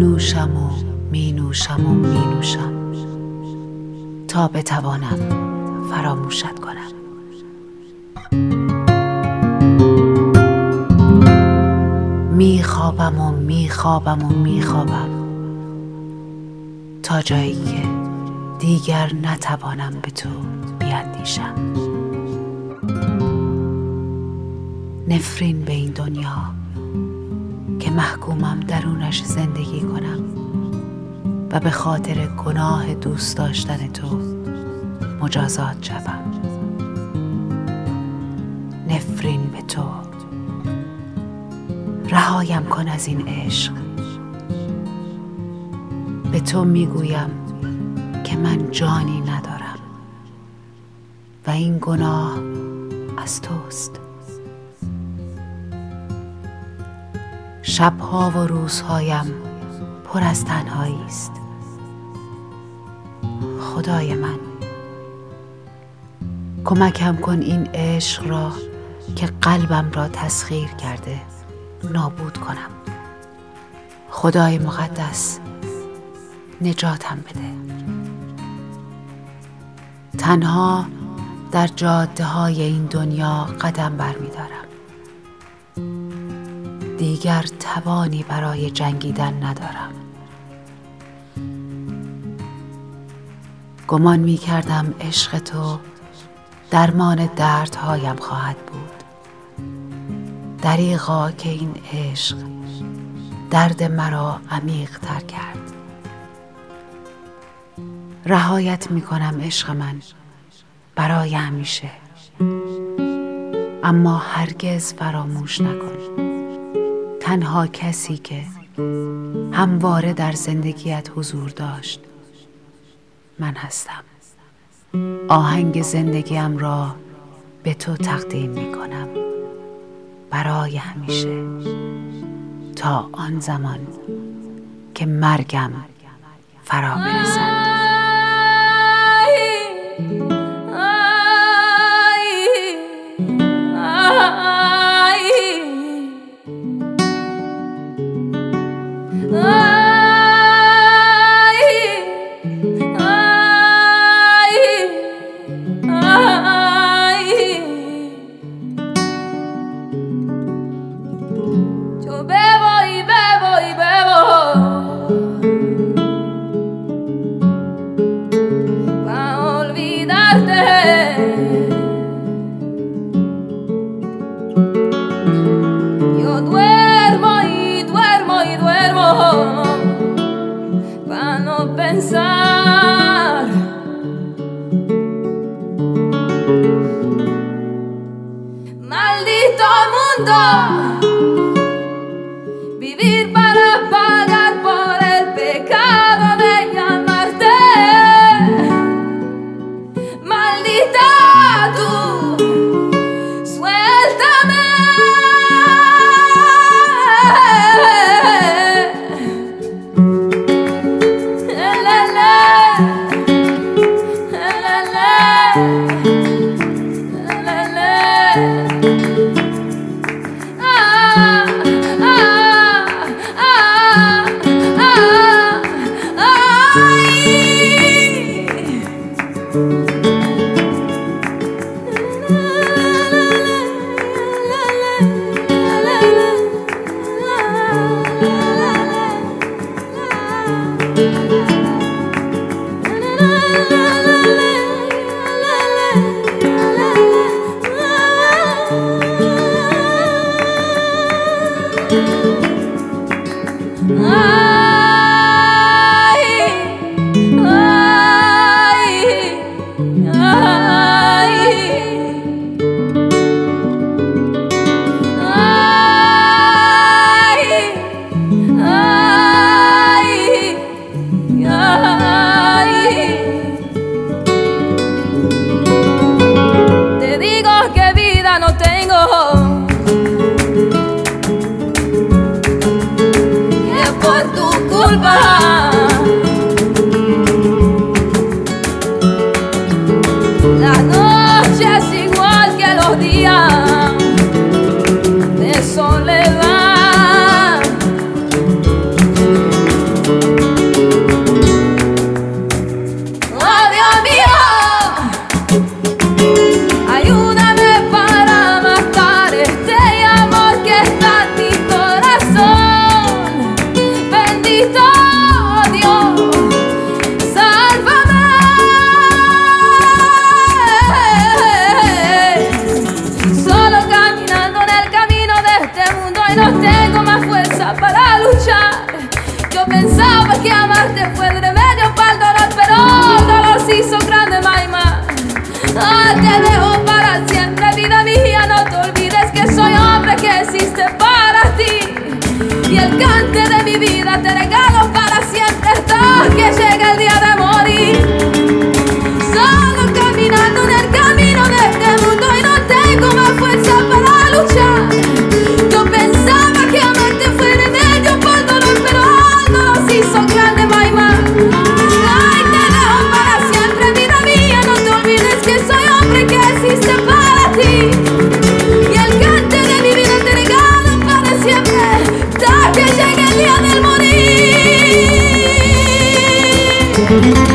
می نوشم و می نوشم تا بتوانم فراموشت کنم. می خوابم و می خوابم و می خوابم تا جایی که دیگر نتوانم به تو بیاندیشم نفرین به این دنیا. که محکومم درونش زندگی کنم و به خاطر گناه دوست داشتن تو مجازات شوم. نفرین به تو. رهایم کن از این عشق. به تو می‌گویم که من جانی ندارم و این گناه از توست. شبها و روزهایم پر از تنهایی است. خدای من کمکم کن این عشق را که قلبم را تسخیر کرده نابود کنم. خدای مقدس نجاتم بده. تنها در جاده های این دنیا قدم برمیدارم. دیگر توانی برای جنگیدن ندارم. گمان می کردم عشق تو درمان دردهایم خواهد بود. دریغا که این عشق درد مرا عمیق تر کرد. رهایت می کنم عشق من برای همیشه. اما هرگز فراموش نکن. تنها کسی که همواره در زندگیت حضور داشت من هستم. آهنگ زندگیم را به تو تقدیم می کنم برای همیشه. تا آن زمان که مرگم فرا برسد. Thank you.